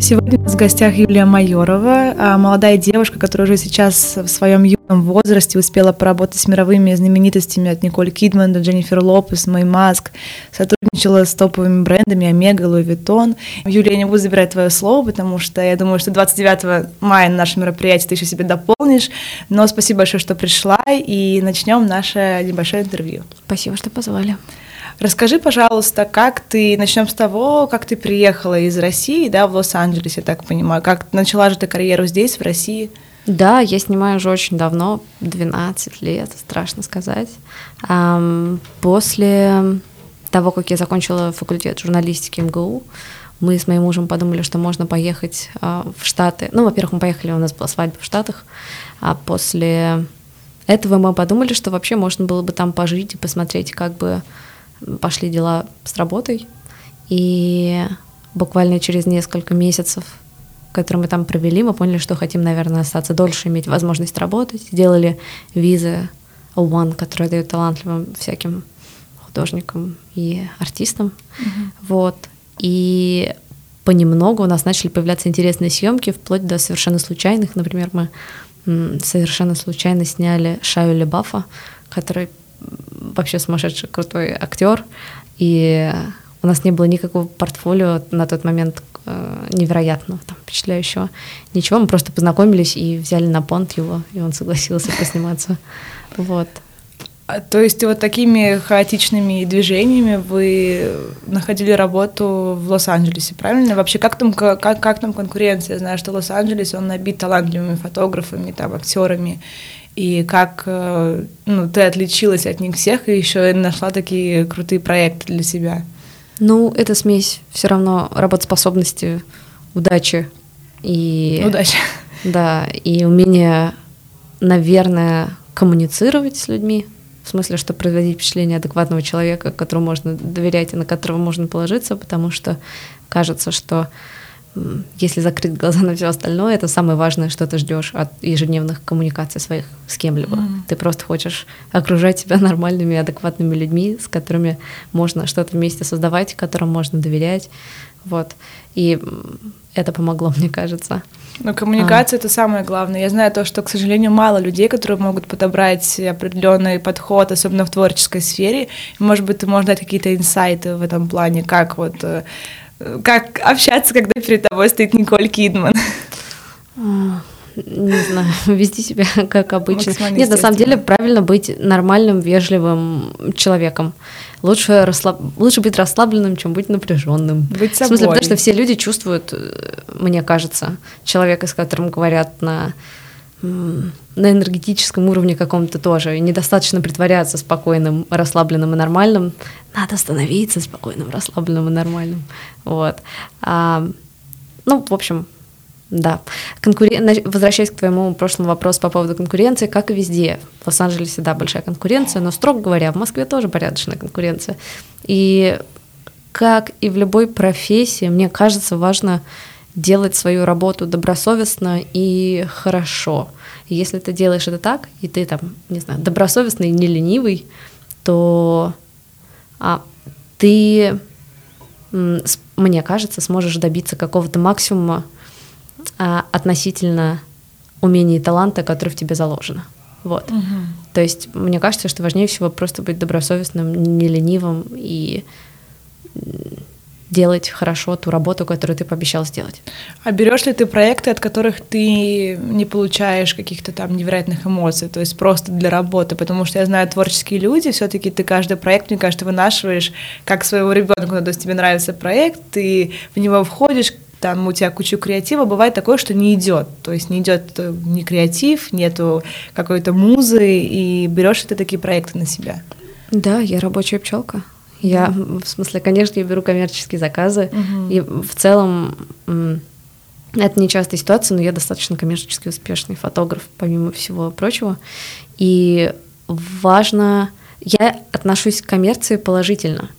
Сегодня у нас в гостях Юлия Майорова, а, молодая девушка, которая уже сейчас в своем юном возрасте успела поработать с мировыми знаменитостями от Николь Кидман до Дженнифер Лопес, Мэй Маск, сотрудничала с топовыми брендами Omega, Louis Vuitton. Юлия, я не буду забирать твое слово, потому что я думаю, что 29 мая на наше мероприятие ты еще о себе дополнишь, но спасибо большое, что пришла, и начнем наше небольшое интервью. Спасибо, что позвали. Расскажи, пожалуйста, как ты, начнем с того, как ты приехала из России, да, в Лос-Анджелес, я так понимаю, как начала же ты карьеру здесь, в России? Да, я снимаю уже очень давно, 12 лет, страшно сказать. После того, как я закончила факультет журналистики МГУ, мы с моим мужем подумали, что можно поехать а, в Штаты. Ну, во-первых, мы поехали, у нас была свадьба в Штатах, а после этого мы подумали, что вообще можно было бы там пожить и посмотреть, как бы пошли дела с работой, и буквально через несколько месяцев, которые мы там провели, мы поняли, что хотим, наверное, остаться дольше, иметь возможность работать. Сделали визы One, которые дают талантливым всяким художникам и артистам. Mm-hmm. Вот. И понемногу у нас начали появляться интересные съемки, вплоть до совершенно случайных. Например, мы совершенно случайно сняли Шаю Лебафа, который вообще сумасшедший крутой актер, и у нас не было никакого портфолио на тот момент э, невероятного, там, впечатляющего. Ничего, мы просто познакомились и взяли на понт его, и он согласился посниматься. Вот. А, то есть вот такими хаотичными движениями вы находили работу в Лос-Анджелесе, правильно? Вообще, как там, как, как там конкуренция? Я знаю, что Лос-Анджелес, он набит талантливыми фотографами, там, актерами и как э, ну, ты отличилась от них всех и еще нашла такие крутые проекты для себя? Ну, это смесь все равно работоспособности, удачи и... Удачи. Да, и умение, наверное, коммуницировать с людьми, в смысле, что производить впечатление адекватного человека, которому можно доверять и на которого можно положиться, потому что кажется, что если закрыть глаза на все остальное, это самое важное, что ты ждешь от ежедневных коммуникаций своих с кем-либо. Mm. Ты просто хочешь окружать себя нормальными, адекватными людьми, с которыми можно что-то вместе создавать, которым можно доверять. Вот. И это помогло, мне кажется. Но коммуникация а. это самое главное. Я знаю то, что, к сожалению, мало людей, которые могут подобрать определенный подход, особенно в творческой сфере. Может быть, ты можешь дать какие-то инсайты в этом плане, как вот э, как общаться, когда перед тобой стоит Николь Кидман? Не знаю, вести себя как обычно. Нет, на самом деле правильно быть нормальным, вежливым человеком. Лучше, расслаб... Лучше быть расслабленным, чем быть напряженным. Быть собой. В смысле, потому что все люди чувствуют, э, мне кажется, человека, с которым говорят на на энергетическом уровне каком-то тоже. И недостаточно притворяться спокойным, расслабленным и нормальным. Надо становиться спокойным, расслабленным и нормальным. Вот. А, ну, в общем, да. Конкурен... Возвращаясь к твоему прошлому вопросу по поводу конкуренции, как и везде. В Лос-Анджелесе, да, большая конкуренция, но, строго говоря, в Москве тоже порядочная конкуренция. И как и в любой профессии, мне кажется, важно делать свою работу добросовестно и хорошо. И если ты делаешь это так, и ты там, не знаю, добросовестный и не ленивый, то а, ты, мне кажется, сможешь добиться какого-то максимума а, относительно умения и таланта, который в тебе заложено. Вот. Угу. То есть мне кажется, что важнее всего просто быть добросовестным, не ленивым и делать хорошо ту работу, которую ты пообещал сделать. А берешь ли ты проекты, от которых ты не получаешь каких-то там невероятных эмоций, то есть просто для работы? Потому что я знаю творческие люди, все-таки ты каждый проект, мне кажется, вынашиваешь как своего ребенка, то есть тебе нравится проект, ты в него входишь, там у тебя куча креатива, бывает такое, что не идет, то есть не идет э, ни креатив, нету какой-то музы, и берешь ты такие проекты на себя. Да, я рабочая пчелка. Я, в смысле, конечно, я беру коммерческие заказы, угу. и в целом это не частая ситуация, но я достаточно коммерчески успешный фотограф, помимо всего прочего. И важно, я отношусь к коммерции положительно.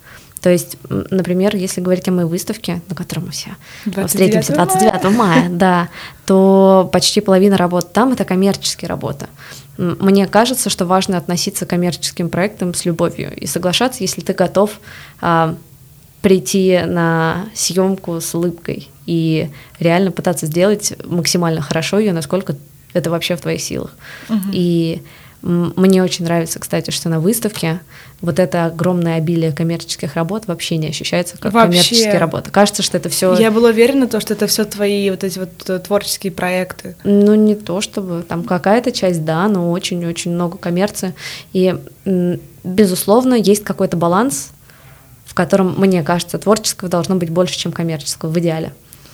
То есть, например, если говорить о моей выставке, на которой мы все 29 встретимся 29 мая, мая да, то почти половина работ там это коммерческие работы. Мне кажется, что важно относиться к коммерческим проектам с любовью и соглашаться, если ты готов а, прийти на съемку с улыбкой и реально пытаться сделать максимально хорошо ее, насколько это вообще в твоих силах. Угу. И мне очень нравится, кстати, что на выставке вот это огромное обилие коммерческих работ вообще не ощущается как вообще. коммерческие работы. Кажется, что это все. Я была уверена, то, что это все твои вот эти вот э, творческие проекты. Ну не то чтобы там какая-то часть, да, но очень-очень много коммерции и безусловно есть какой-то баланс, в котором мне кажется творческого должно быть больше, чем коммерческого в идеале.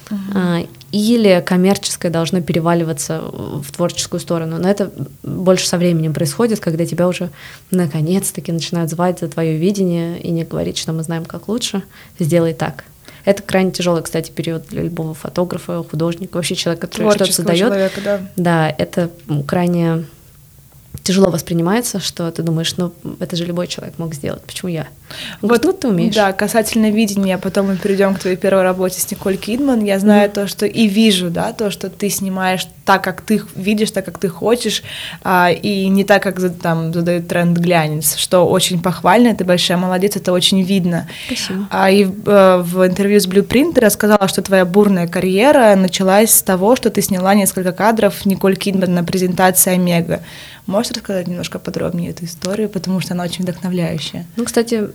Uh-huh. Или коммерческое должно переваливаться в творческую сторону. Но это больше со временем происходит, когда тебя уже наконец-таки начинают звать за твое видение и не говорить, что мы знаем, как лучше, сделай так. Это крайне тяжелый, кстати, период для любого фотографа, художника, вообще человека, который что-то создает. да. да, это крайне тяжело воспринимается, что ты думаешь, ну, это же любой человек мог сделать, почему я? Он вот, говорит, ну, ты умеешь. Да, касательно видения, потом мы перейдем к твоей первой работе с Николь Кидман, я знаю mm. то, что и вижу, да, то, что ты снимаешь так, как ты видишь, так, как ты хочешь, а, и не так, как там задают тренд глянец, что очень похвально, ты большая молодец, это очень видно. Спасибо. А, и а, в интервью с Blueprint ты рассказала, что твоя бурная карьера началась с того, что ты сняла несколько кадров Николь Кидман на презентации Омега. Можешь рассказать немножко подробнее эту историю, потому что она очень вдохновляющая? Ну, кстати,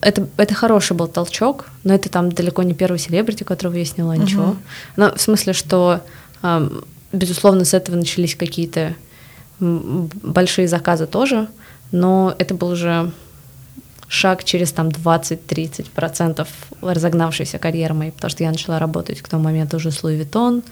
это, это хороший был толчок, но это там далеко не первый селебрити, которого я сняла, ничего. Uh-huh. Но в смысле, что, безусловно, с этого начались какие-то большие заказы тоже, но это был уже шаг через там 20-30% разогнавшейся карьеры моей, потому что я начала работать к тому моменту уже с Vuitton,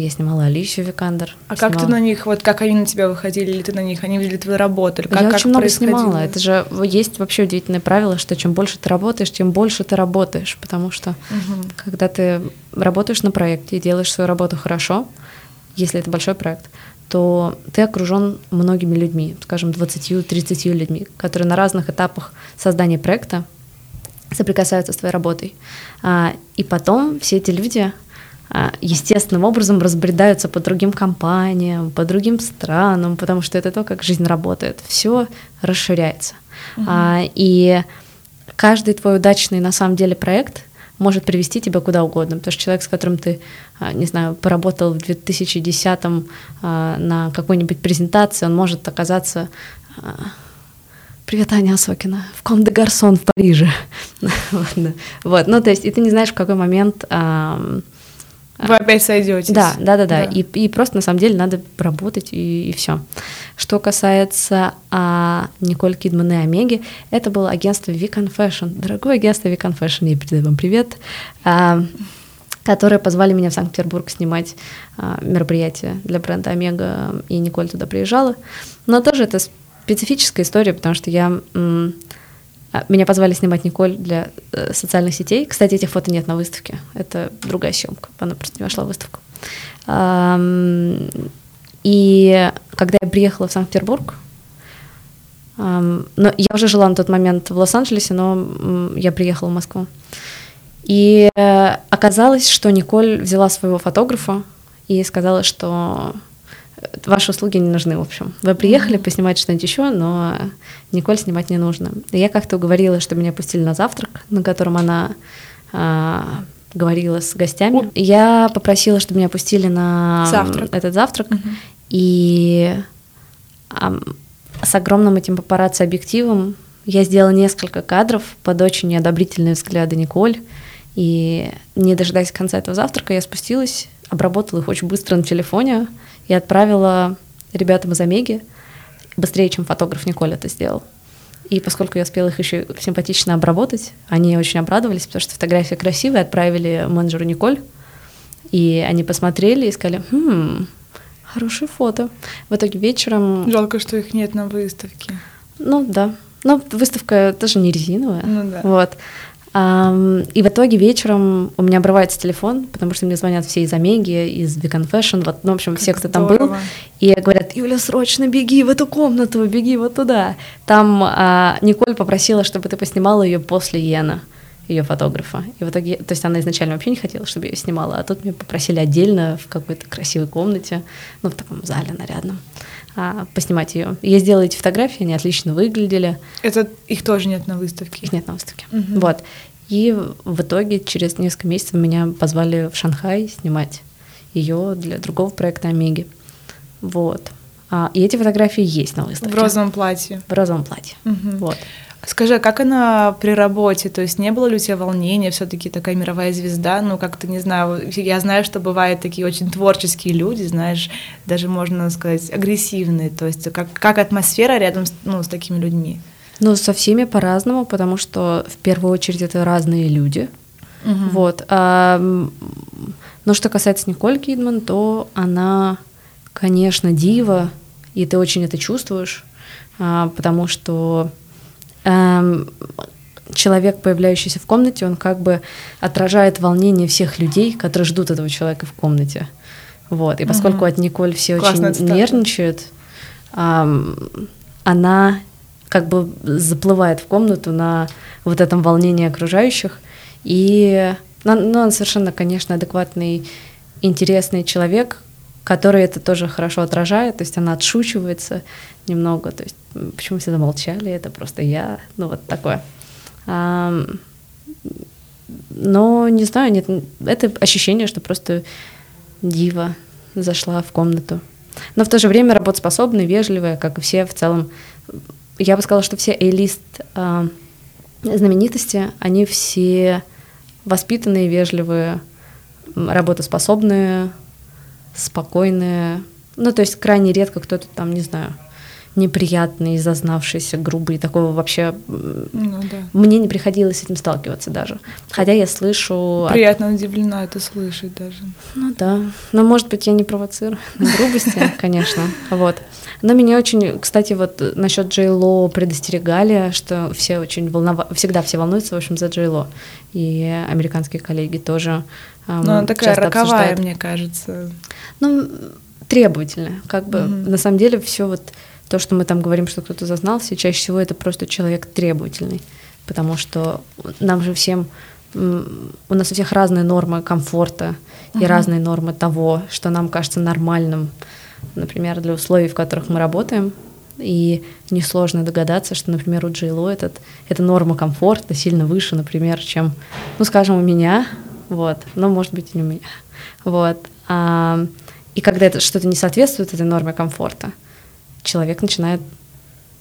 я снимала Алисию Викандер. А снимала... как ты на них, вот как они на тебя выходили, или ты на них, они видели твою работу, или как, Я как очень много снимала. Это же есть вообще удивительное правило, что чем больше ты работаешь, тем больше ты работаешь, потому что угу. когда ты работаешь на проекте и делаешь свою работу хорошо, если это большой проект, то ты окружен многими людьми, скажем, 20-30 людьми, которые на разных этапах создания проекта соприкасаются с твоей работой. А, и потом все эти люди естественным образом разбредаются по другим компаниям, по другим странам, потому что это то, как жизнь работает. Все расширяется. Угу. А, и каждый твой удачный на самом деле проект может привести тебя куда угодно, потому что человек, с которым ты, а, не знаю, поработал в 2010-м а, на какой-нибудь презентации, он может оказаться Привет, Аня Осокина. В Ком де Гарсон в Париже. вот, ну, то есть, и ты не знаешь, в какой момент вы опять сойдетесь. Да, да, да, да. И, и просто на самом деле надо работать и, и все. Что касается а, Николь Кидман и Омеги, это было агентство Fashion. Дорогое агентство Fashion, я передаю вам привет. А, которые позвали меня в Санкт-Петербург снимать а, мероприятие для бренда Омега, и Николь туда приезжала. Но тоже это специфическая история, потому что я м- меня позвали снимать Николь для э, социальных сетей. Кстати, этих фото нет на выставке. Это другая съемка. Она просто не вошла в выставку. И когда я приехала в Санкт-Петербург, но я уже жила на тот момент в Лос-Анджелесе, но я приехала в Москву. И э, оказалось, что Николь взяла своего фотографа и сказала, что ваши услуги не нужны, в общем. Вы приехали поснимать что-нибудь еще, но Николь снимать не нужно. И я как-то уговорила, что меня пустили на завтрак, на котором она а, говорила с гостями. Я попросила, чтобы меня пустили на завтрак. этот завтрак. Угу. И а, с огромным этим папарацци объективом я сделала несколько кадров под очень неодобрительные взгляды Николь. И не дожидаясь конца этого завтрака, я спустилась, обработала их очень быстро на телефоне, и отправила ребятам из Омеги быстрее, чем фотограф Николь это сделал. И поскольку я успела их еще симпатично обработать, они очень обрадовались, потому что фотография красивая, отправили менеджеру Николь, и они посмотрели и сказали, хм, хорошее фото. В итоге вечером... Жалко, что их нет на выставке. Ну да. Но выставка тоже не резиновая. Ну да. Вот. И в итоге вечером у меня обрывается телефон, потому что мне звонят все из Омеги, из Beacon Fashion, вот, ну, в общем, как все, кто здорово. там был, и говорят, Юля, срочно беги в эту комнату, беги вот туда. Там а, Николь попросила, чтобы ты поснимала ее после Йена ее фотографа. И в итоге, то есть она изначально вообще не хотела, чтобы я ее снимала, а тут меня попросили отдельно в какой-то красивой комнате, ну, в таком зале нарядном а, поснимать ее. Я сделала эти фотографии, они отлично выглядели. Это их тоже нет на выставке? Их нет на выставке. Угу. Вот. И в итоге через несколько месяцев меня позвали в Шанхай снимать ее для другого проекта Омеги. Вот. А, и эти фотографии есть на выставке. В розовом платье. В розовом платье. Мгм. Вот. Скажи, а как она при работе? То есть не было ли у тебя волнения? Все-таки такая мировая звезда, ну как-то не знаю. Я знаю, что бывают такие очень творческие люди, знаешь, даже можно сказать агрессивные. То есть как, как атмосфера рядом с, ну, с такими людьми? Ну, со всеми по-разному, потому что в первую очередь это разные люди. Вот. А, но что касается Николь Кидман, то она, конечно, дива, и ты очень это чувствуешь, а, потому что человек, появляющийся в комнате, он как бы отражает волнение всех людей, которые ждут этого человека в комнате. Вот. И поскольку Мгм. от Николь все Классная очень цитата. нервничают, ам, она как бы заплывает в комнату на вот этом волнении окружающих. И ну, ну, он совершенно, конечно, адекватный, интересный человек, который это тоже хорошо отражает, то есть она отшучивается немного, то есть почему все замолчали, это просто я, ну вот такое. Но не знаю, нет, это ощущение, что просто дива зашла в комнату. Но в то же время работоспособная, вежливая, как и все в целом. Я бы сказала, что все A-лист знаменитости, они все воспитанные, вежливые, работоспособные, спокойные. Ну, то есть крайне редко кто-то там, не знаю, неприятный, зазнавшийся, грубый, такого вообще Ну да. мне не приходилось с этим сталкиваться даже. Хотя я слышу... от- Приятно удивлена это слышать даже. Ну да. Но, может быть, я не провоцирую на грубости, конечно. Вот. Но меня очень, кстати, вот насчет Джей Ло предостерегали, что все очень волновали, всегда все волнуются, в общем, за Джей Ло. И американские коллеги тоже эм, Но она такая роковая, обсуждают. мне кажется. Ну, требовательная. Как бы Мгм. на самом деле все вот то, что мы там говорим, что кто-то зазнался, чаще всего это просто человек требовательный. Потому что нам же всем у нас у всех разные нормы комфорта и Мгм. разные нормы того, что нам кажется нормальным, например, для условий, в которых мы работаем. И несложно догадаться, что, например, у Джило этот, эта норма комфорта сильно выше, например, чем, ну, скажем, у меня, вот, но, может быть, и не у меня, вот. И когда это что-то не соответствует этой норме комфорта, человек начинает,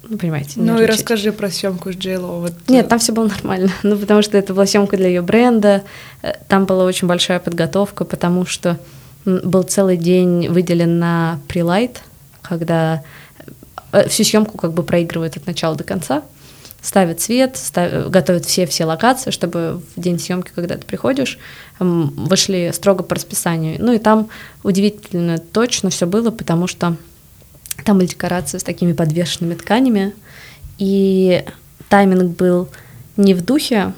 ну, понимаете, Ну и расскажи про съемку с Джейло. Вот, Нет, там все было нормально. Ну, потому что это была съемка для ее бренда. э, Там была очень большая подготовка, потому что был целый день выделен на прилайт, когда э, всю съемку как бы проигрывают от начала до конца, ставят свет, став- готовят все-все локации, чтобы в день съемки, когда ты приходишь, вышли строго по расписанию. Ну и там удивительно точно все было, потому что там были декорации с такими подвешенными тканями, и тайминг был не в духе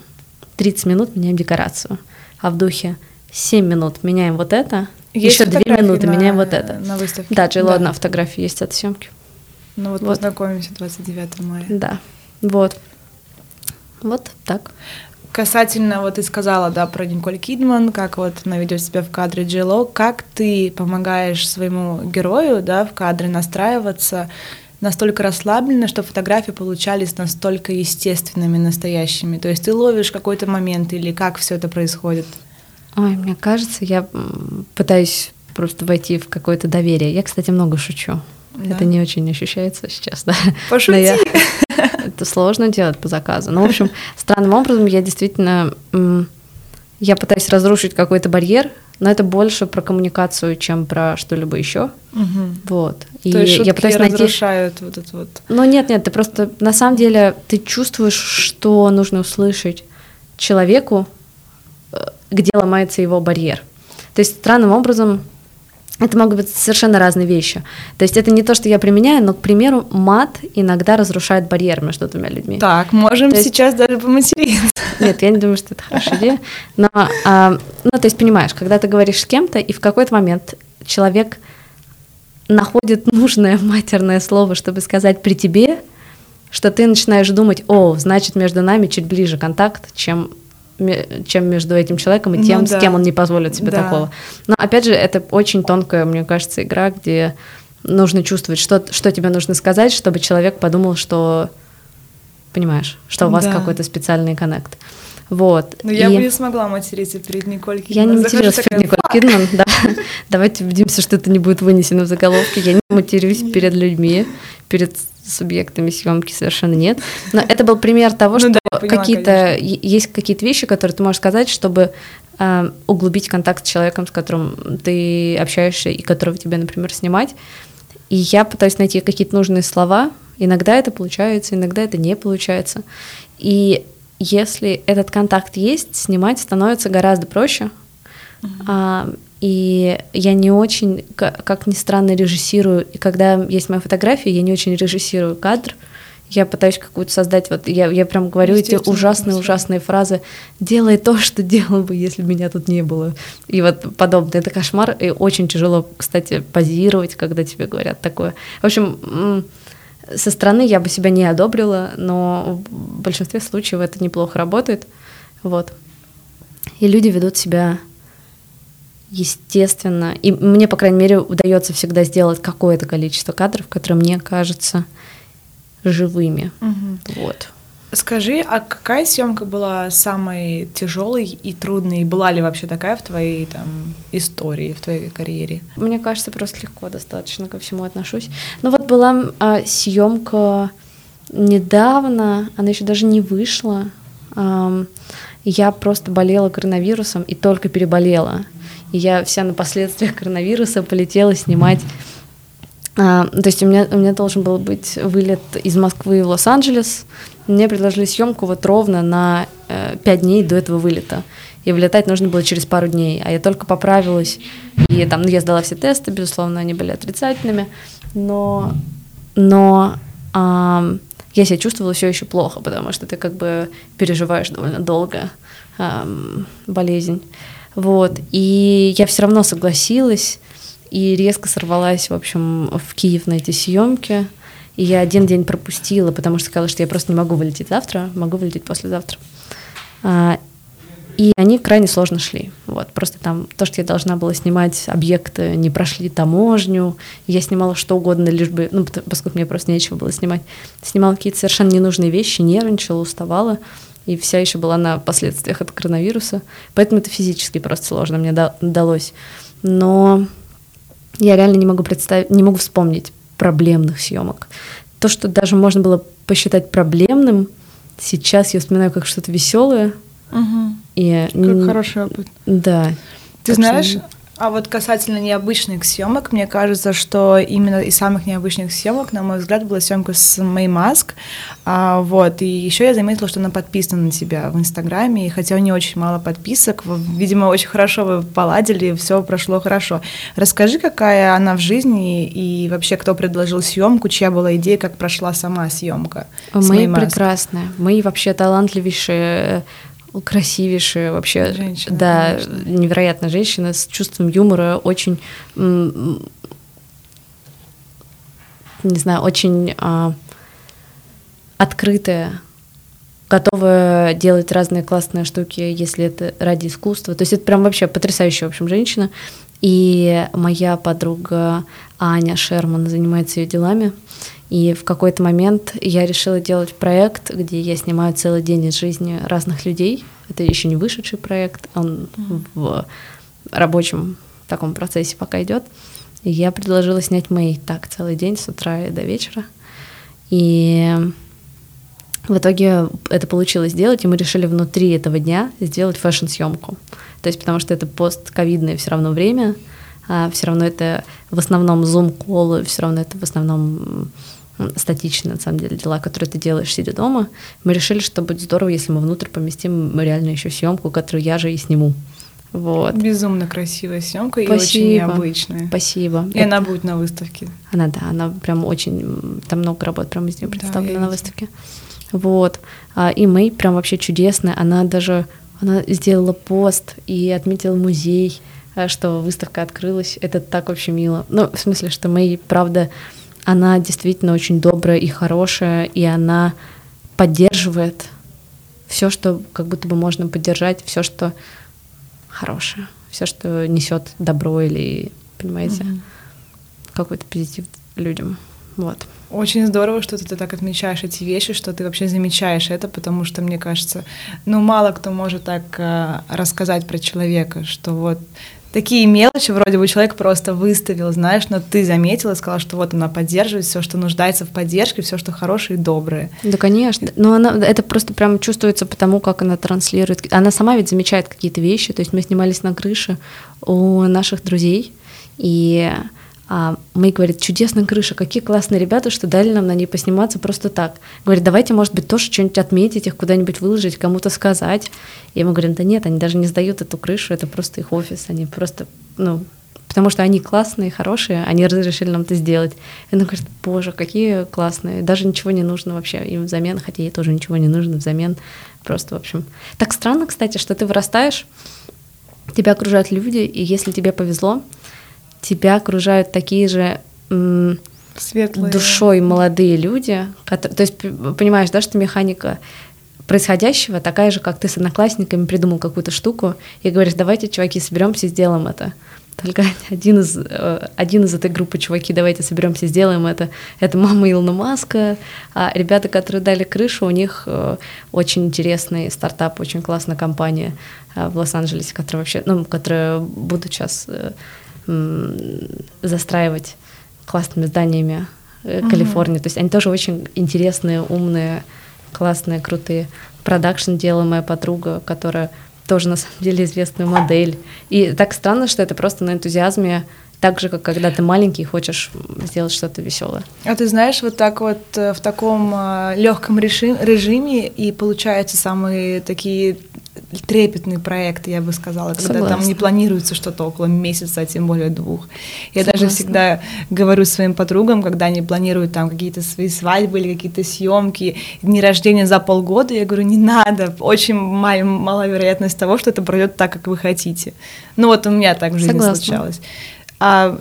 30 минут меняем декорацию, а в духе 7 минут меняем вот это, Есть еще 2 фотографии минуты на- меняем вот это. На выставке. Да, Джейло одна фотография есть от съемки. Ну вот, Вот. познакомимся 29 мая. Да, вот. Вот так. Касательно, вот ты сказала, да, про Николь Кидман, как вот она ведет себя в кадре Джило, как ты помогаешь своему герою, да, в кадре настраиваться настолько расслабленно, что фотографии получались настолько естественными, настоящими. То есть ты ловишь какой-то момент или как все это происходит? Ой, мне кажется, я пытаюсь просто войти в какое-то доверие. Я, кстати, много шучу. Да? Это не очень ощущается сейчас, да. Пошути. Но я- Это сложно делать по заказу. Ну, в общем, странным образом я действительно... Я пытаюсь разрушить какой-то барьер, но это больше про коммуникацию, чем про что-либо еще. Мгм. Вот. И То есть шутки я пытаюсь найти... разрушают вот это вот. Ну нет, нет, ты просто на самом деле ты чувствуешь, что нужно услышать человеку, э, где ломается его барьер. То есть странным образом это могут быть совершенно разные вещи. То есть это не то, что я применяю, но, к примеру, мат иногда разрушает барьер между двумя людьми. Так, можем То есть- сейчас даже поматериться. Нет, я не думаю, что это хорошая идея. Но, а, ну, то есть, понимаешь, когда ты говоришь с кем-то, и в какой-то момент человек находит нужное матерное слово, чтобы сказать при тебе, что ты начинаешь думать, о, значит, между нами чуть ближе контакт, чем чем между этим человеком и Ну тем, да. с кем он не позволит себе Да. такого. Но опять же, это очень тонкая, мне кажется, игра, где нужно чувствовать, что, что тебе нужно сказать, чтобы человек подумал, что понимаешь, что у вас Да. какой-то специальный коннект. Вот. Ну, я бы не смогла материться перед Николь Кидман. Я не материлась перед Николь Кидман, да. Давайте убедимся, что это не будет вынесено в заголовке. Я не матерюсь перед людьми, перед субъектами съемки совершенно нет. Но это был пример того, ну, что да, какие-то есть какие-то вещи, которые ты можешь сказать, чтобы э, углубить контакт с человеком, с которым ты общаешься и которого тебе, например, снимать. И я пытаюсь найти какие-то нужные слова. Иногда это получается, иногда это не получается. И если этот контакт есть, снимать становится гораздо проще. Uh-huh. А, и я не очень, как ни странно, режиссирую. И когда есть моя фотография, я не очень режиссирую кадр. Я пытаюсь какую-то создать, вот я, я прям говорю эти ужасные-ужасные фразы. Делай то, что делал бы, если бы меня тут не было. И вот подобное. Это кошмар. И очень тяжело, кстати, позировать, когда тебе говорят такое. В общем, со стороны я бы себя не одобрила, но в большинстве случаев это неплохо работает. Вот. И люди ведут себя естественно. И мне, по крайней мере, удается всегда сделать какое-то количество кадров, которые мне кажутся живыми. Угу. Вот. Скажи, а какая съемка была самой тяжелой и трудной? Была ли вообще такая в твоей там истории, в твоей карьере? Мне кажется, просто легко достаточно ко всему отношусь. Ну вот была а, съемка недавно, она еще даже не вышла. А, я просто болела коронавирусом и только переболела. И я вся на последствиях коронавируса полетела снимать а, то есть у меня, у меня должен был быть вылет из Москвы в Лос-Анджелес. Мне предложили съемку вот ровно на э, 5 дней до этого вылета. И вылетать нужно было через пару дней. А я только поправилась. И там, ну, я сдала все тесты, безусловно, они были отрицательными. Но, но э, я себя чувствовала все еще плохо, потому что ты как бы переживаешь довольно долго э, болезнь. Вот. И я все равно согласилась и резко сорвалась, в общем, в Киев на эти съемки. И я один день пропустила, потому что сказала, что я просто не могу вылететь завтра, могу вылететь послезавтра. А, и они крайне сложно шли. Вот, просто там то, что я должна была снимать объекты, не прошли таможню. Я снимала что угодно, лишь бы, ну, поскольку мне просто нечего было снимать. Снимала какие-то совершенно ненужные вещи, нервничала, уставала. И вся еще была на последствиях от коронавируса. Поэтому это физически просто сложно мне далось. Но я реально не могу представить, не могу вспомнить проблемных съемок. То, что даже можно было посчитать проблемным, сейчас я вспоминаю как что-то веселое. Угу. И, как хороший опыт. Да. Ты знаешь, что... А вот касательно необычных съемок, мне кажется, что именно из самых необычных съемок, на мой взгляд, была съемка с Мэй Маск. А, вот, и еще я заметила, что она подписана на тебя в Инстаграме, и хотя у нее очень мало подписок, видимо, очень хорошо вы поладили, все прошло хорошо. Расскажи, какая она в жизни и вообще кто предложил съемку, чья была идея, как прошла сама съемка. Мы прекрасная, мы вообще талантливейшие красивейшая вообще, женщина, да, конечно. невероятная женщина с чувством юмора, очень, не знаю, очень а, открытая, готовая делать разные классные штуки, если это ради искусства. То есть это прям вообще потрясающая, в общем, женщина. И моя подруга Аня Шерман занимается ее делами. И в какой-то момент я решила делать проект, где я снимаю целый день из жизни разных людей. Это еще не вышедший проект, он в рабочем таком процессе пока идет. И я предложила снять Мэй так целый день с утра и до вечера. И в итоге это получилось сделать, и мы решили внутри этого дня сделать фэшн-съемку. То есть потому что это постковидное все равно время, а все равно это в основном зум-колы, все равно это в основном статичные, на самом деле, дела, которые ты делаешь, сидя дома. Мы решили, что будет здорово, если мы внутрь поместим реально еще съемку, которую я же и сниму. Вот. Безумно красивая съемка и очень необычная. Спасибо. И Это... она будет на выставке. Она, да, она прям очень, там много работ прям из нее представлено да, на выставке. Вот. А, и Мэй прям вообще чудесная. Она даже, она сделала пост и отметила музей, а, что выставка открылась. Это так вообще мило. Ну, в смысле, что Мэй, правда, она действительно очень добрая и хорошая, и она поддерживает все, что как будто бы можно поддержать, все, что хорошее, все, что несет добро или, понимаете, mm-hmm. какой-то позитив людям. Вот. Очень здорово, что ты так отмечаешь эти вещи, что ты вообще замечаешь это, потому что, мне кажется, ну, мало кто может так э, рассказать про человека, что вот такие мелочи, вроде бы человек просто выставил, знаешь, но ты заметила сказала, что вот она поддерживает все, что нуждается в поддержке, все, что хорошее и доброе. Да, конечно. Но она, это просто прям чувствуется потому, как она транслирует. Она сама ведь замечает какие-то вещи. То есть мы снимались на крыше у наших друзей, и а мы, говорит, чудесная крыша, какие классные ребята, что дали нам на ней посниматься просто так. Говорит, давайте, может быть, тоже что-нибудь отметить, их куда-нибудь выложить, кому-то сказать. И мы говорим, да нет, они даже не сдают эту крышу, это просто их офис, они просто, ну, потому что они классные, хорошие, они разрешили нам это сделать. И она говорит, боже, какие классные, даже ничего не нужно вообще им взамен, хотя ей тоже ничего не нужно взамен, просто, в общем. Так странно, кстати, что ты вырастаешь, тебя окружают люди, и если тебе повезло, тебя окружают такие же Светлые. душой молодые люди. Которые, то есть, понимаешь, да, что механика происходящего такая же, как ты с одноклассниками придумал какую-то штуку и говоришь, давайте, чуваки, соберемся, сделаем это. Только один из, э, один из этой группы чуваки, давайте соберемся, сделаем это. Это мама Илона Маска. А ребята, которые дали крышу, у них э, очень интересный стартап, очень классная компания э, в Лос-Анджелесе, которая вообще, ну, которая будут сейчас застраивать классными зданиями угу. Калифорнии. То есть они тоже очень интересные, умные, классные, крутые. Продакшн делала моя подруга, которая тоже на самом деле известная модель. И так странно, что это просто на энтузиазме так же, как когда ты маленький и хочешь сделать что-то веселое. А ты знаешь, вот так вот э, в таком э, легком режиме и получаются самые такие трепетные проекты, я бы сказала, когда Согласна. там не планируется что-то около месяца, а тем более двух. Я Согласна. даже всегда говорю своим подругам, когда они планируют там какие-то свои свадьбы или какие-то съемки, дни рождения за полгода, я говорю, не надо, очень мал, мала вероятность того, что это пройдет так, как вы хотите. Ну вот у меня так в жизни Согласна. случалось. А,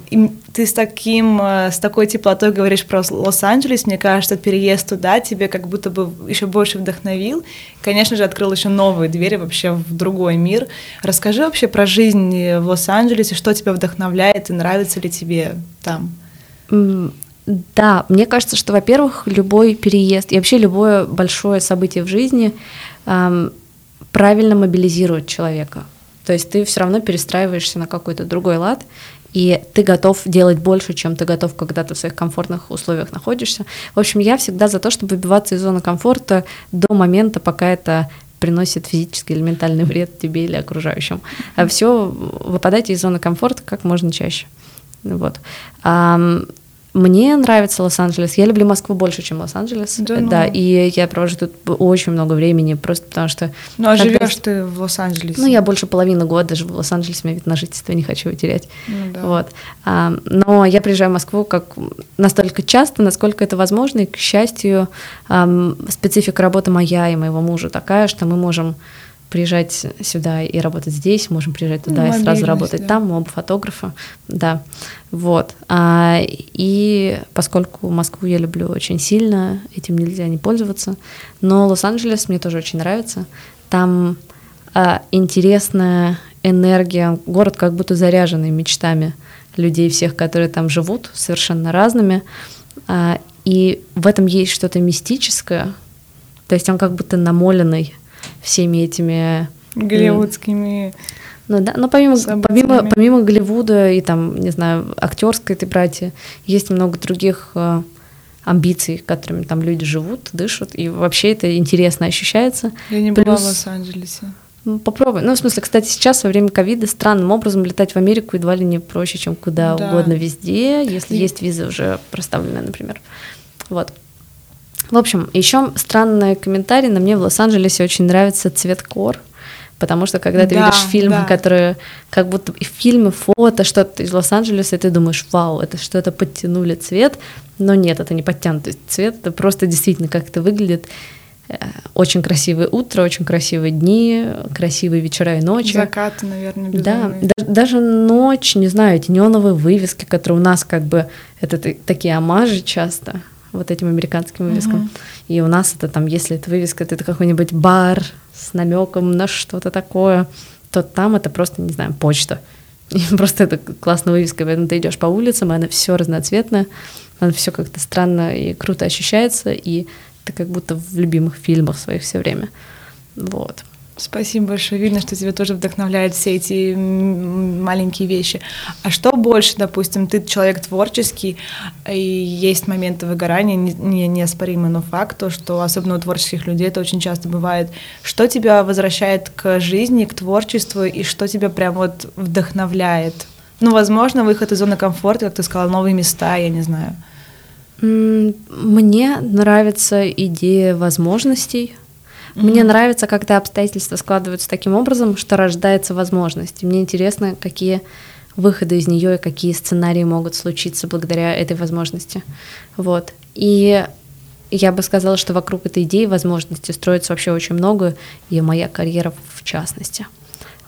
ты с таким, э, с такой теплотой говоришь про Лос-Анджелес, мне кажется, переезд туда тебе как будто бы еще больше вдохновил. Конечно же, открыл еще новые двери вообще в другой мир. Расскажи вообще про жизнь в Лос-Анджелесе, что тебя вдохновляет и нравится ли тебе там? Да, мне кажется, что, во-первых, любой переезд и вообще любое большое событие в жизни эм, правильно мобилизирует человека. То есть ты все равно перестраиваешься на какой-то другой лад, и ты готов делать больше, чем ты готов, когда ты в своих комфортных условиях находишься. В общем, я всегда за то, чтобы выбиваться из зоны комфорта до момента, пока это приносит физический или ментальный вред тебе или окружающим. А все выпадайте из зоны комфорта как можно чаще. Вот. Мне нравится Лос-Анджелес. Я люблю Москву больше, чем Лос-Анджелес. Да, ну. да, и я провожу тут очень много времени, просто потому что... Ну, а живешь ты в Лос-Анджелесе? Ну, я больше половины года живу в Лос-Анджелесе, у меня вид на жительство, не хочу его терять. Ну, да. Вот. А, но я приезжаю в Москву как настолько часто, насколько это возможно, и, к счастью, а, специфика работы моя и моего мужа такая, что мы можем приезжать сюда и работать здесь, можем приезжать туда ну, и сразу работать да. там, мы оба фотографа, да, вот. А, и поскольку Москву я люблю очень сильно, этим нельзя не пользоваться, но Лос-Анджелес мне тоже очень нравится, там а, интересная энергия, город как будто заряженный мечтами людей всех, которые там живут, совершенно разными, а, и в этом есть что-то мистическое, то есть он как будто намоленный всеми этими... Голливудскими... Ну да, но помимо, помимо, помимо Голливуда и там, не знаю, актерской этой братья, есть много других э, амбиций, которыми там люди живут, дышат, и вообще это интересно ощущается. Я не Плюс... была в Лос-Анджелесе. Ну, попробуй. Ну, в смысле, кстати, сейчас во время ковида странным образом летать в Америку едва ли не проще, чем куда да. угодно везде, если и... есть виза уже проставленная, например. Вот. В общем, еще странный комментарий. На мне в Лос-Анджелесе очень нравится цвет кор. Потому что когда ты да, видишь фильмы, да. которые как будто и фильмы, фото, что-то из Лос-Анджелеса, и ты думаешь, вау, это что-то подтянули цвет, но нет, это не подтянутый цвет, это просто действительно как это выглядит. Э, очень красивое утро, очень красивые дни, красивые вечера и ночи. Закаты, наверное, безумные. Да, даже, даже ночь, не знаю, эти неоновые вывески, которые у нас как бы, это такие амажи часто, вот этим американским вывескам. Uh-huh. И у нас это там, если это вывеска, это какой-нибудь бар с намеком на что-то такое, то там это просто, не знаю, почта. И просто это классная вывеска, поэтому ты идешь по улицам, и она все разноцветная, она все как-то странно и круто ощущается, и ты как будто в любимых фильмах своих все время. Вот. Спасибо большое. Видно, что тебя тоже вдохновляют все эти маленькие вещи. А что больше, допустим, ты человек творческий, и есть моменты выгорания, не, неоспоримый, но факт, то, что особенно у творческих людей это очень часто бывает. Что тебя возвращает к жизни, к творчеству, и что тебя прям вот вдохновляет? Ну, возможно, выход из зоны комфорта, как ты сказала, новые места, я не знаю. Мне нравится идея возможностей, мне нравится, когда обстоятельства складываются таким образом, что рождается возможность. мне интересно, какие выходы из нее и какие сценарии могут случиться благодаря этой возможности. Вот. И я бы сказала, что вокруг этой идеи возможности строится вообще очень много, и моя карьера в частности.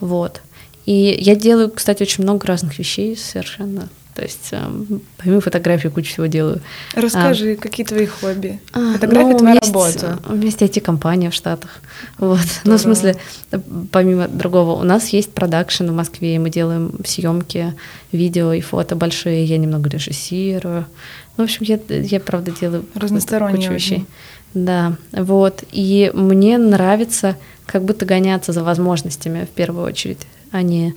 Вот. И я делаю, кстати, очень много разных вещей совершенно то есть эм, помимо фотографии кучу всего делаю. Расскажи, а, какие твои хобби? А, Фотография ну, твоя есть, работа. У меня есть IT-компания в Штатах. Вот. Ну, в смысле, помимо другого, у нас есть продакшн в Москве, и мы делаем съемки, видео и фото большие, я немного режиссирую. Ну, в общем, я, я правда делаю разносторонние кучу вещей. Да, вот. И мне нравится как будто гоняться за возможностями в первую очередь, а не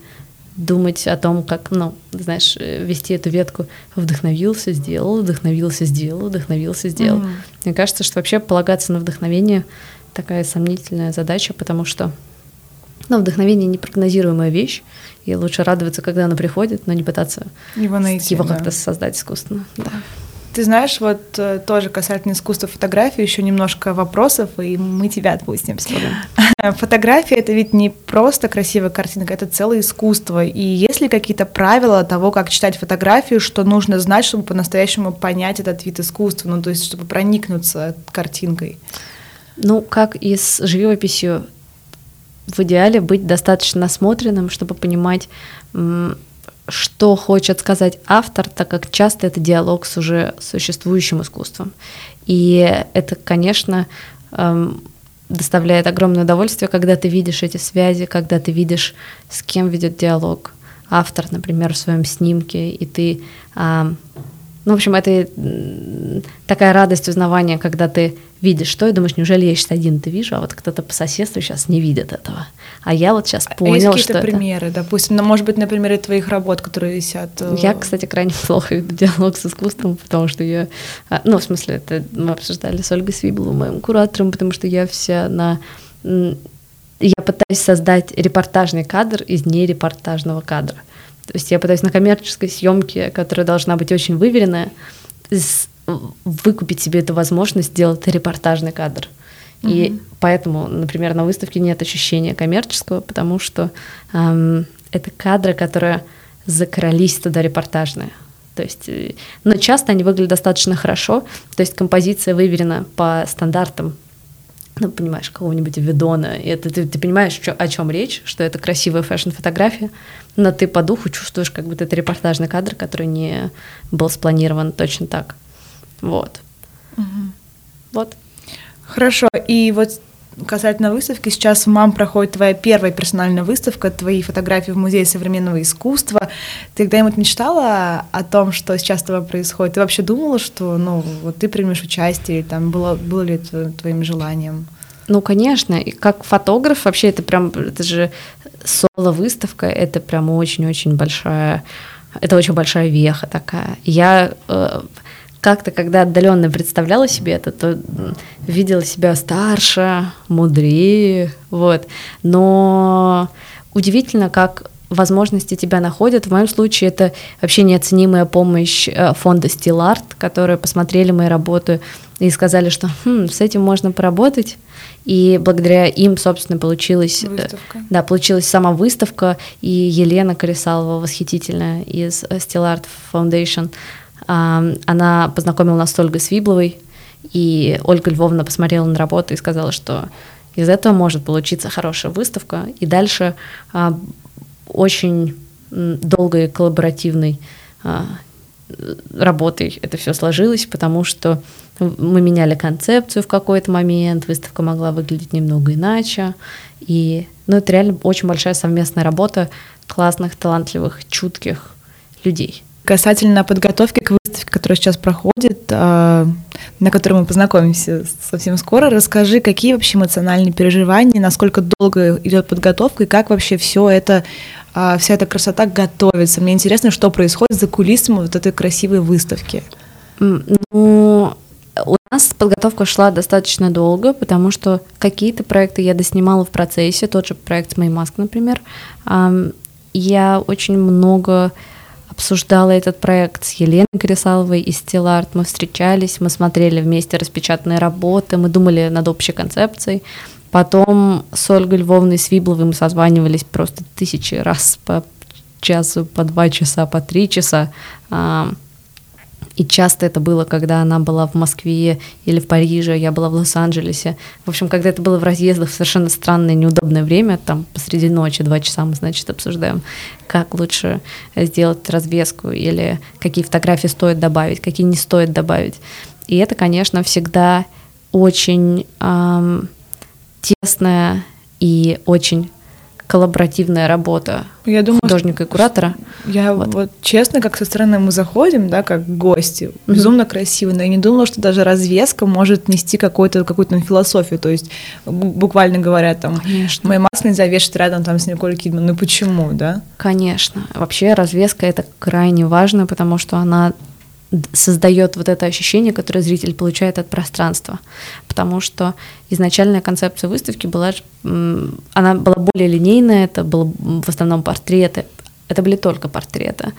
думать о том, как, ну, знаешь, э, вести эту ветку. Вдохновился, сделал, вдохновился, сделал, вдохновился, сделал. Mm. Мне кажется, что вообще полагаться на вдохновение такая сомнительная задача, потому что ну, вдохновение непрогнозируемая вещь, и лучше радоваться, когда оно приходит, но не пытаться его, найти, его да. как-то создать искусственно. Да. Ты знаешь, вот э, тоже касательно искусства фотографии еще немножко вопросов, и мы тебя отпустим. Фотография — это ведь не просто красивая картинка, это целое искусство. И есть ли какие-то правила того, как читать фотографию, что нужно знать, чтобы по-настоящему понять этот вид искусства, ну то есть чтобы проникнуться картинкой? Ну, как и с живописью, в идеале быть достаточно насмотренным, чтобы понимать, что хочет сказать автор, так как часто это диалог с уже существующим искусством. И это, конечно, эм, доставляет огромное удовольствие, когда ты видишь эти связи, когда ты видишь, с кем ведет диалог автор, например, в своем снимке, и ты ну, в общем, это такая радость узнавания, когда ты видишь что, и думаешь, неужели я сейчас один это вижу, а вот кто-то по соседству сейчас не видит этого. А я вот сейчас понял, а есть какие-то примеры, это... допустим, ну, может быть, на примере твоих работ, которые висят? Э, я, кстати, крайне плохо веду диалог с искусством, потому что я, а, ну, в смысле, это мы обсуждали с Ольгой Свибловой, моим куратором, потому что я вся на я пытаюсь создать репортажный кадр из нерепортажного кадра. То есть я пытаюсь на коммерческой съемке, которая должна быть очень выверенная, выкупить себе эту возможность сделать репортажный кадр. Mm-hmm. И поэтому, например, на выставке нет ощущения коммерческого, потому что эм, это кадры, которые закрались туда репортажные. То есть, э, но часто они выглядят достаточно хорошо, то есть композиция выверена по стандартам ну, понимаешь, какого-нибудь видона, и это ты, ты понимаешь, что, о чем речь, что это красивая фэшн-фотография, но ты по духу чувствуешь, как будто это репортажный кадр, который не был спланирован точно так. Вот. Угу. Вот. Хорошо. И вот касательно выставки, сейчас в МАМ проходит твоя первая персональная выставка, твои фотографии в Музее современного искусства. Ты когда-нибудь мечтала о том, что сейчас с тобой происходит? Ты вообще думала, что ну, вот ты примешь участие, или там было, было ли это твоим желанием? Ну, конечно, и как фотограф вообще это прям, это же соло-выставка, это прям очень-очень большая, это очень большая веха такая. Я э, как-то, когда отдаленно представляла себе это, то видела себя старше, мудрее, вот. Но удивительно, как возможности тебя находят. В моем случае это вообще неоценимая помощь э, фонда Art, которые посмотрели мои работы и сказали, что хм, с этим можно поработать. И благодаря им, собственно, получилась, э, выставка. да, получилась сама выставка. И Елена Корисалова, восхитительная из Steel Art Foundation, она познакомила нас с Ольгой Свибловой, и Ольга Львовна посмотрела на работу и сказала, что из этого может получиться хорошая выставка, и дальше а, очень долгой коллаборативной а, работой это все сложилось, потому что мы меняли концепцию в какой-то момент, выставка могла выглядеть немного иначе, и Но это реально очень большая совместная работа классных, талантливых, чутких людей. Касательно подготовки к выставке, которая сейчас проходит, а, на которой мы познакомимся совсем скоро, расскажи, какие вообще эмоциональные переживания, насколько долго идет подготовка и как вообще все это, а, вся эта красота готовится. Мне интересно, что происходит за кулисами вот этой красивой выставки. Ну, у нас подготовка шла достаточно долго, потому что какие-то проекты я доснимала в процессе, тот же проект с Маймаск, например. Я очень много обсуждала этот проект с Еленой Кресаловой из Стиларт. Мы встречались, мы смотрели вместе распечатанные работы, мы думали над общей концепцией. Потом с Ольгой Львовной Свибловой мы созванивались просто тысячи раз по часу, по два часа, по три часа. И часто это было, когда она была в Москве или в Париже, я была в Лос-Анджелесе. В общем, когда это было в разъездах в совершенно странное, неудобное время, там посреди ночи, два часа мы, значит, обсуждаем, как лучше сделать развеску или какие фотографии стоит добавить, какие не стоит добавить. И это, конечно, всегда очень эм, тесная и очень коллаборативная работа я думаю, художника и куратора. Я вот. вот честно, как со стороны мы заходим, да, как гости, mm-hmm. безумно красиво, но я не думала, что даже развеска может нести какую-то какую-то философию, то есть буквально говоря там, Конечно. мои нельзя вешать рядом там с Николь Кидман, ну почему, да? Конечно, вообще развеска это крайне важно, потому что она создает вот это ощущение, которое зритель получает от пространства. Потому что изначальная концепция выставки была, она была более линейная, это было в основном портреты, это были только портреты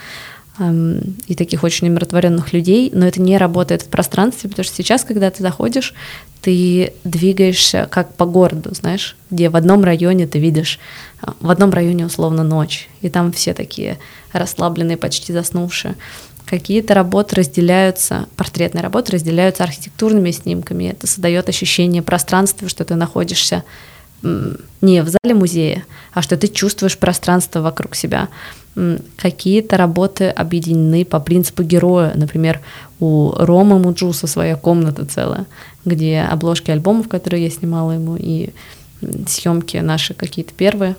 и таких очень умиротворенных людей, но это не работает в пространстве, потому что сейчас, когда ты заходишь, ты двигаешься как по городу, знаешь, где в одном районе ты видишь, а, в одном районе условно ночь, и там все такие расслабленные, почти заснувшие. Какие-то работы разделяются, портретные работы разделяются архитектурными снимками. Это создает ощущение пространства, что ты находишься не в зале музея, а что ты чувствуешь пространство вокруг себя. Какие-то работы объединены по принципу героя. Например, у Ромы Муджуса своя комната целая, где обложки альбомов, которые я снимала ему, и съемки наши какие-то первые.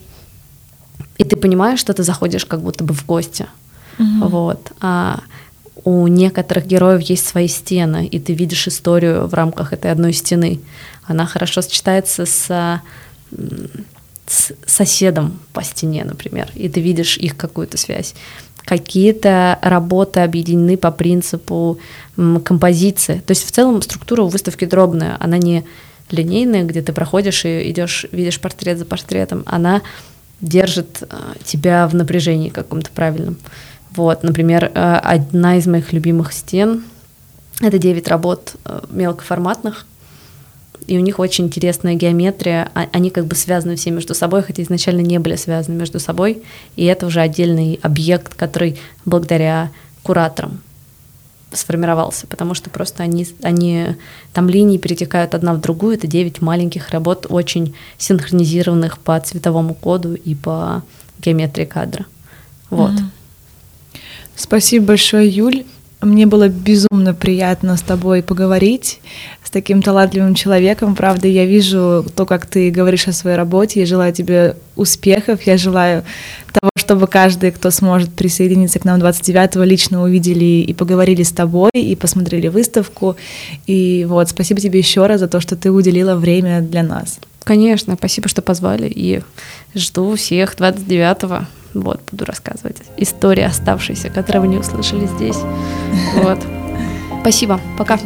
И ты понимаешь, что ты заходишь как будто бы в гости. Угу. Вот. А у некоторых героев есть свои стены, и ты видишь историю в рамках этой одной стены. Она хорошо сочетается с, с соседом по стене, например, и ты видишь их какую-то связь. Какие-то работы объединены по принципу композиции. То есть в целом структура у выставки дробная, она не линейная, где ты проходишь и идешь, видишь портрет за портретом, она держит э, тебя в напряжении каком-то правильном. Вот, например, э, одна из моих любимых стен — это 9 работ э, мелкоформатных, и у них очень интересная геометрия, а, они как бы связаны все между собой, хотя изначально не были связаны между собой, и это уже отдельный объект, который благодаря кураторам сформировался, потому что просто они, они там линии перетекают одна в другую, это 9 маленьких работ, очень синхронизированных по цветовому коду и по геометрии кадра. Вот. Mm-hmm. Спасибо большое, Юль. Мне было безумно приятно с тобой поговорить, с таким талантливым человеком. Правда, я вижу то, как ты говоришь о своей работе. Я желаю тебе успехов. Я желаю того, чтобы каждый, кто сможет присоединиться к нам 29-го, лично увидели и поговорили с тобой, и посмотрели выставку. И вот, спасибо тебе еще раз за то, что ты уделила время для нас. Конечно, спасибо, что позвали, и жду всех 29-го. Вот, буду рассказывать истории оставшиеся, которые вы не услышали здесь. Вот. Спасибо. Пока.